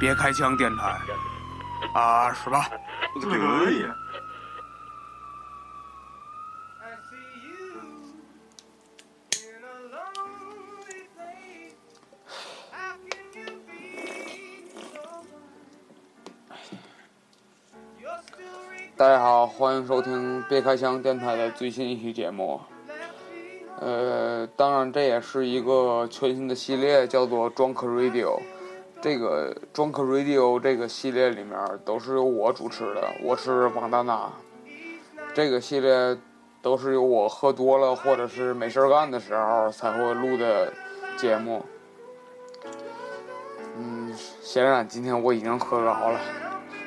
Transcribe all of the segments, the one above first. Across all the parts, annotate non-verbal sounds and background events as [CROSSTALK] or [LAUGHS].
别开枪电台啊，是吧？可以。大家好，欢迎收听别开枪电台的最新一期节目。呃，当然这也是一个全新的系列，叫做 Drunk Radio。这个 Drunk Radio 这个系列里面都是由我主持的，我是王大拿。这个系列都是由我喝多了或者是没事干的时候才会录的节目。嗯，显然今天我已经喝高了。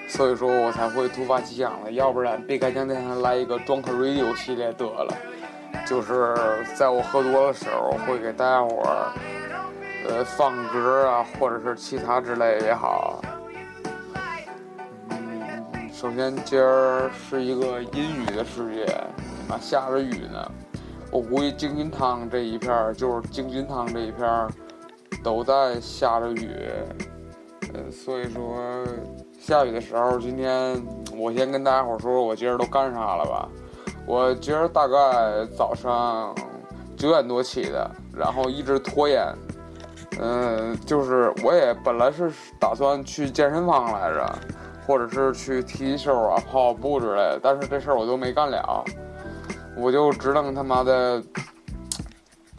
所以说我才会突发奇想的，要不然别开枪电台来一个 Drunk Radio 系列得了，就是在我喝多的时候会给大家伙儿，呃放歌啊，或者是其他之类也好。嗯，首先今儿是一个阴雨的世界，啊下着雨呢，我估计京津汤这一片儿就是京津汤这一片儿都在下着雨，呃所以说。下雨的时候，今天我先跟大家伙说说，我今儿都干啥了吧？我今儿大概早上九点多起的，然后一直拖延。嗯，就是我也本来是打算去健身房来着，或者是去踢球啊、跑跑步之类的，但是这事儿我都没干了，我就只能他妈的，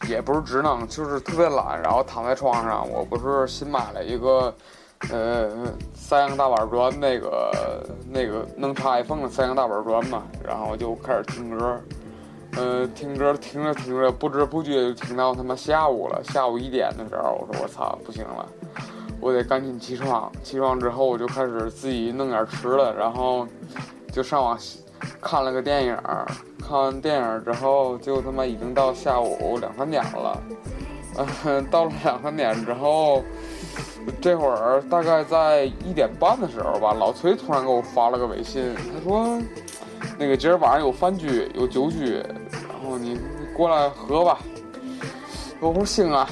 也不是只能，就是特别懒，然后躺在床上。我不是新买了一个。呃，三洋大板砖那个那个能插 iPhone 的三洋大板砖嘛，然后就开始听歌，呃，听歌听着听着，不知不觉就听到他妈下午了，下午一点的时候，我说我操，不行了，我得赶紧起床。起床之后我就开始自己弄点吃的，然后就上网看了个电影，看完电影之后就他妈已经到下午两三点了，嗯，到了两三点之后。这会儿大概在一点半的时候吧，老崔突然给我发了个微信，他说：“那个今儿晚上有饭局，有酒局，然后你过来喝吧。”我说：“行啊。”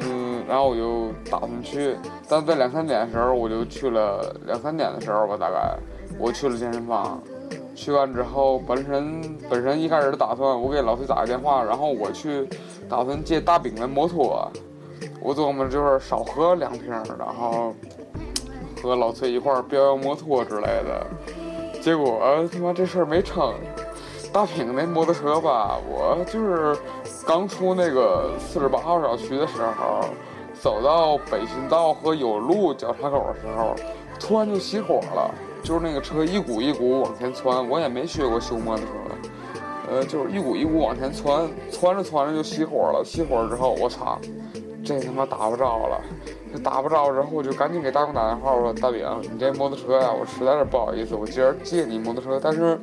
嗯，然后我就打算去，但在两三点的时候我就去了，两三点的时候吧，大概我去了健身房。去完之后，本身本身一开始打算我给老崔打个电话，然后我去打算借大饼的摩托。我琢磨就是少喝两瓶，然后和老崔一块儿飙飙摩托之类的。结果他妈这事儿没成。大平那摩托车吧，我就是刚出那个四十八号小区的时候，走到北新道和有路交叉口的时候，突然就熄火了，就是那个车一股一股往前窜。我也没学过修摩托车，呃，就是一股一股往前窜，窜着窜着就熄火了。熄火之后，我操！这他妈打不着了，就打不着之后，我就赶紧给大工打电话，我说大饼，你这摩托车呀，我实在是不好意思，我今儿借你摩托车，但是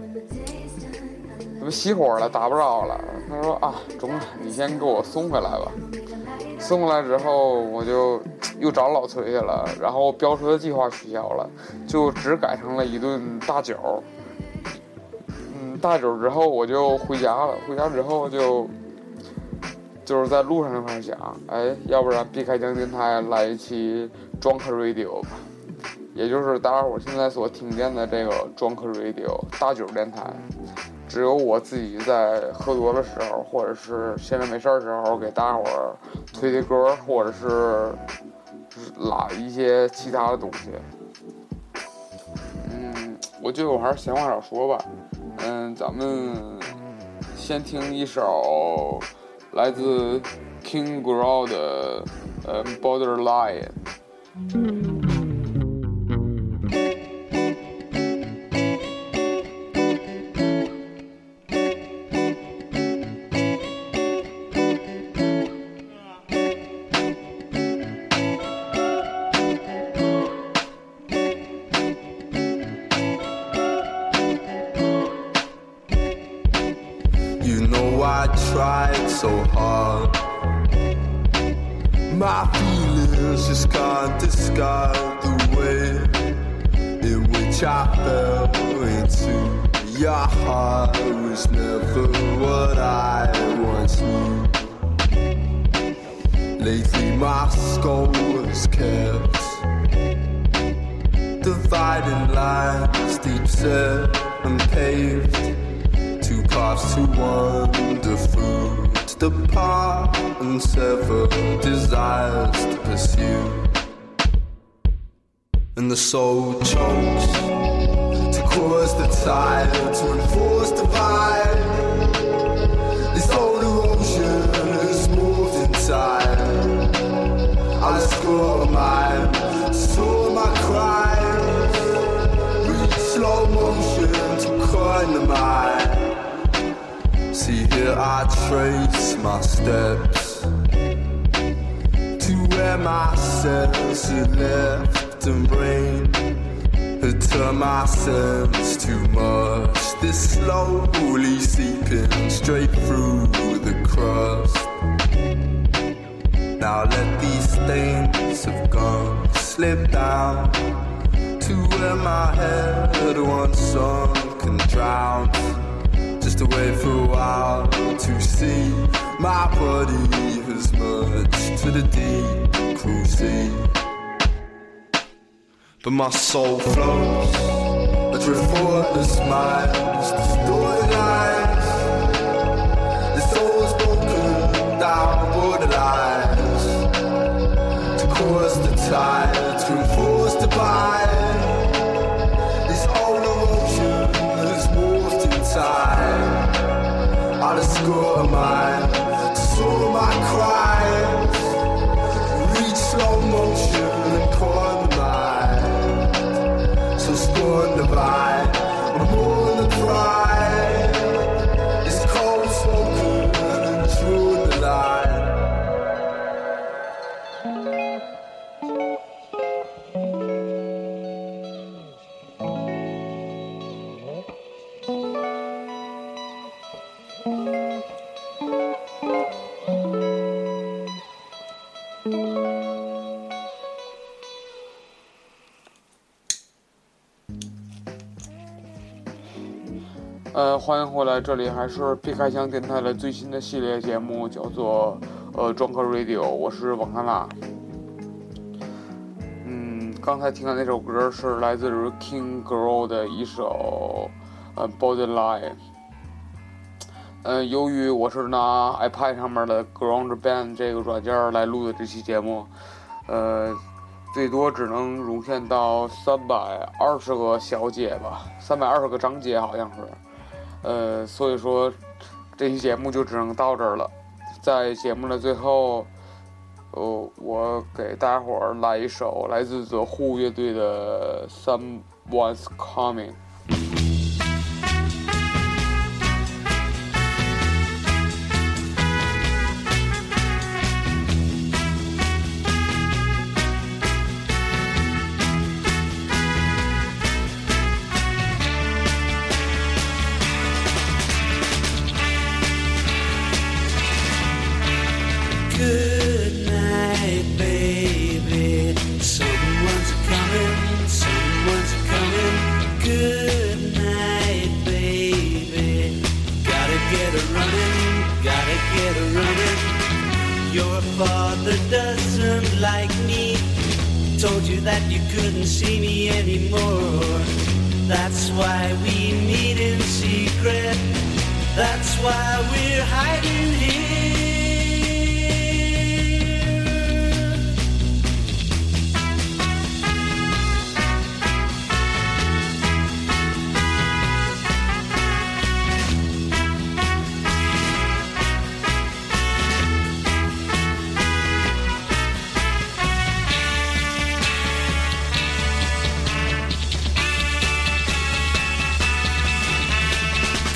怎么熄火了，打不着了。他说啊，中了，你先给我送回来吧。送过来之后，我就又找老崔去了，然后飙车计划取消了，就只改成了一顿大酒。嗯，大酒之后我就回家了，回家之后就。就是在路上就开始想，哎，要不然避开江电台来一期 Drunk Radio 吧，也就是大家伙现在所听见的这个 Drunk Radio 大酒电台，只有我自己在喝多的时候，或者是闲着没事儿的时候，给大伙儿推推歌，或者是拉一些其他的东西。嗯，我觉得我还是闲话少说吧，嗯，咱们先听一首。来自 King Grow 的呃 Borderline。I tried so hard. My feelings just can't disguise the way in which I fell into. Your heart was never what I wanted. Lately, my skull was kept. Dividing lines, deep set and paved. Two paths to through, to depart and sever desires to pursue. And the soul chokes to cause the tide to enforce divide. This older ocean has moved inside. I score mine, saw my cries. Reach slow motion to coin the mind. Here I trace my steps to where my senses left and brain had turned my sense too much. This slowly seeping straight through the crust. Now let these stains of gum slip down to where my head once sunk and drowned. To wait for a while to see my body has merged to the deep cruel sea. But my soul flows, a drift for the 呃，欢迎回来，这里还是避开箱电台的最新的系列节目，叫做呃装客 Radio，我是王康娜。嗯，刚才听的那首歌是来自于 King Girl 的一首呃 Borderline。呃，由于我是拿 iPad 上面的 GarageBand 这个软件来录的这期节目，呃，最多只能容限到三百二十个小节吧，三百二十个章节好像是。呃，所以说这期节目就只能到这儿了。在节目的最后，呃，我给大家伙儿来一首来自 The Who 乐队的《Someone's Coming》。Father doesn't like me. Told you that you couldn't see me anymore. That's why we meet in secret. That's why we're hiding here.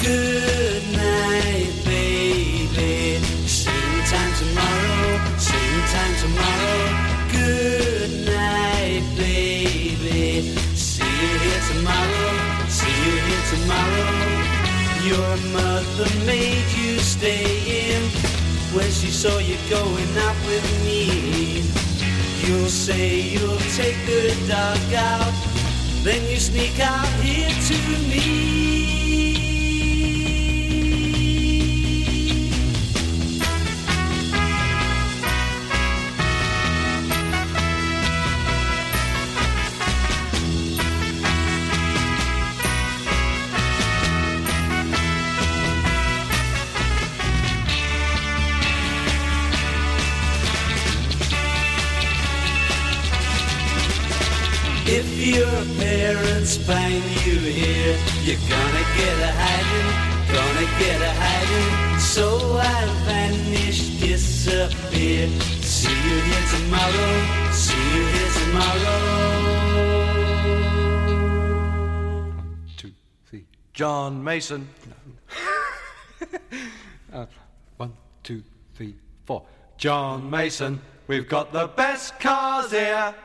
Good night, baby. Same time tomorrow, same time tomorrow. Good night, baby. See you here tomorrow, see you here tomorrow. Your mother made you stay in when she saw you going out with me. You'll say you'll take the dog out, then you sneak out here to me. Your parents find you here. You're gonna get a hiding, gonna get a hiding. So I vanish, disappear. See you here tomorrow, see you here tomorrow. two, three. John Mason. [LAUGHS] uh, one, two, three, four. John Mason, we've got the best cars here.